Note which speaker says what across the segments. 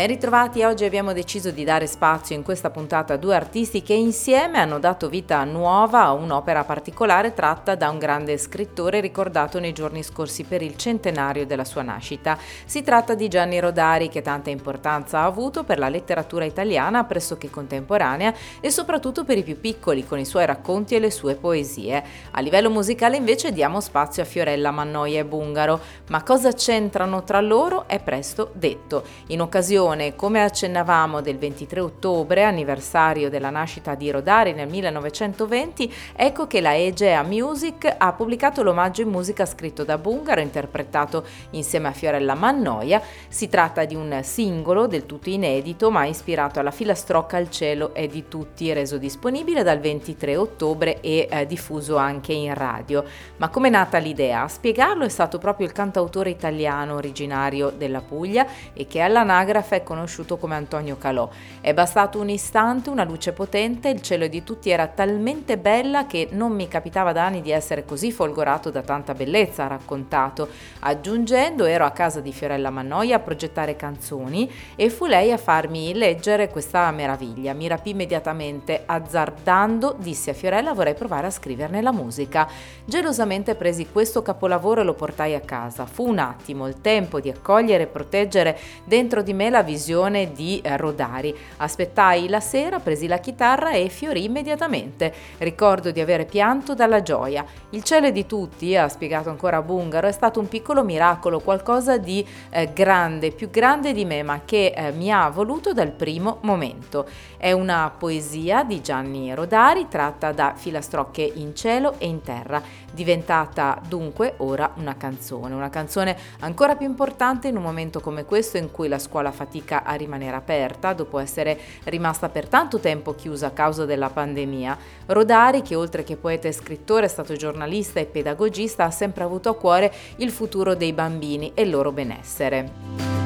Speaker 1: Ben ritrovati, oggi abbiamo deciso di dare spazio in questa puntata a due artisti che insieme hanno dato vita nuova a un'opera particolare tratta da un grande scrittore ricordato nei giorni scorsi per il centenario della sua nascita. Si tratta di Gianni Rodari che tanta importanza ha avuto per la letteratura italiana pressoché contemporanea e soprattutto per i più piccoli con i suoi racconti e le sue poesie. A livello musicale invece diamo spazio a Fiorella Mannoia e Bungaro, ma cosa c'entrano tra loro è presto detto. In occasione come accennavamo, del 23 ottobre, anniversario della nascita di Rodari nel 1920, ecco che la Egea Music ha pubblicato l'omaggio in musica scritto da Bungaro, interpretato insieme a Fiorella Mannoia. Si tratta di un singolo del tutto inedito, ma ispirato alla filastrocca al cielo è di tutti, reso disponibile dal 23 ottobre e eh, diffuso anche in radio. Ma come è nata l'idea? A spiegarlo è stato proprio il cantautore italiano originario della Puglia e che all'anagrafe è conosciuto come Antonio Calò. È bastato un istante, una luce potente, il cielo di tutti era talmente bella che non mi capitava da anni di essere così folgorato da tanta bellezza, ha raccontato, aggiungendo ero a casa di Fiorella Mannoia a progettare canzoni e fu lei a farmi leggere questa meraviglia. Mi rapì immediatamente, azzardando, dissi a Fiorella vorrei provare a scriverne la musica. Gelosamente presi questo capolavoro e lo portai a casa. Fu un attimo, il tempo di accogliere e proteggere dentro di me la visione di eh, Rodari. Aspettai la sera, presi la chitarra e fiorì immediatamente. Ricordo di avere pianto dalla gioia. Il cielo di tutti, ha spiegato ancora Bungaro, è stato un piccolo miracolo, qualcosa di eh, grande, più grande di me, ma che eh, mi ha voluto dal primo momento. È una poesia di Gianni Rodari tratta da filastrocche in cielo e in terra, diventata dunque ora una canzone, una canzone ancora più importante in un momento come questo in cui la scuola fatica a rimanere aperta dopo essere rimasta per tanto tempo chiusa a causa della pandemia. Rodari, che oltre che poeta e scrittore è stato giornalista e pedagogista, ha sempre avuto a cuore il futuro dei bambini e il loro benessere.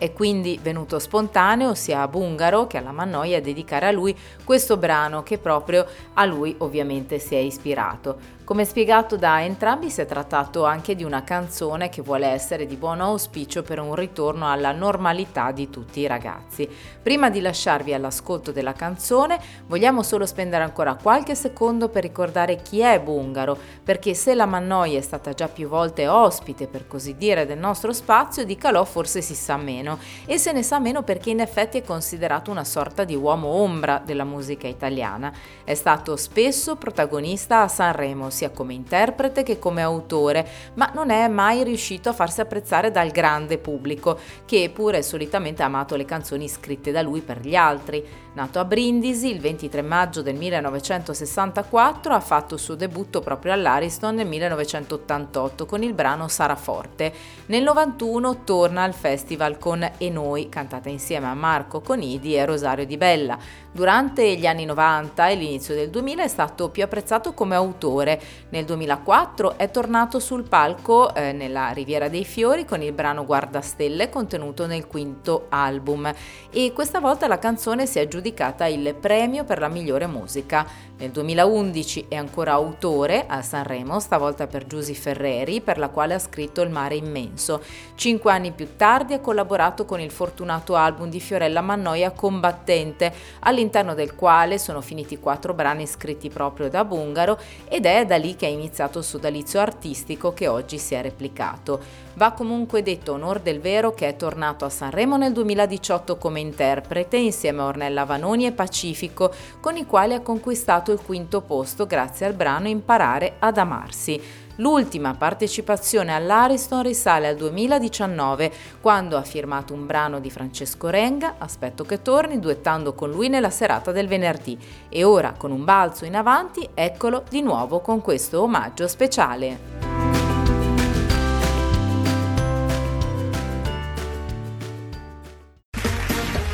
Speaker 1: È quindi venuto spontaneo sia a Bungaro che alla Mannoia dedicare a lui questo brano che proprio a lui ovviamente si è ispirato. Come spiegato da entrambi si è trattato anche di una canzone che vuole essere di buon auspicio per un ritorno alla normalità di tutti i ragazzi. Prima di lasciarvi all'ascolto della canzone vogliamo solo spendere ancora qualche secondo per ricordare chi è Bungaro, perché se la Mannoia è stata già più volte ospite per così dire del nostro spazio, di Calò forse si sa meno e se ne sa meno perché in effetti è considerato una sorta di uomo ombra della musica italiana. È stato spesso protagonista a Sanremo, sia come interprete che come autore, ma non è mai riuscito a farsi apprezzare dal grande pubblico, che pure solitamente ha amato le canzoni scritte da lui per gli altri. Nato a Brindisi il 23 maggio del 1964, ha fatto il suo debutto proprio all'Ariston nel 1988 con il brano Sarà Forte. Nel 91 torna al festival con E Noi, cantata insieme a Marco Conidi e Rosario Di Bella. Durante gli anni 90 e l'inizio del 2000 è stato più apprezzato come autore Nel 2004 è tornato sul palco eh, nella Riviera dei Fiori con il brano Guardastelle contenuto nel quinto album e questa volta la canzone si è aggiudicata il premio per la migliore musica. Nel 2011 è ancora autore a Sanremo, stavolta per Giusy Ferreri, per la quale ha scritto Il mare immenso. Cinque anni più tardi ha collaborato con il fortunato album di Fiorella Mannoia Combattente, all'interno del quale sono finiti quattro brani scritti proprio da Bungaro ed è da lì che è iniziato il sodalizio artistico che oggi si è replicato. Va comunque detto onor del vero che è tornato a Sanremo nel 2018 come interprete insieme a Ornella Vanoni e Pacifico, con i quali ha conquistato il quinto posto grazie al brano Imparare ad amarsi. L'ultima partecipazione all'Ariston risale al 2019, quando ha firmato un brano di Francesco Renga, Aspetto che torni, duettando con lui nella serata del venerdì. E ora, con un balzo in avanti, eccolo di nuovo con questo omaggio speciale.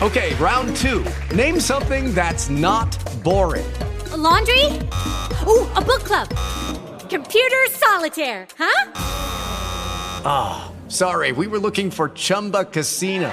Speaker 2: Okay, round two. Name something that's not boring.
Speaker 3: Laundry? Ooh, a book club. Computer solitaire, huh?
Speaker 2: Ah, oh, sorry, we were looking for Chumba Casino.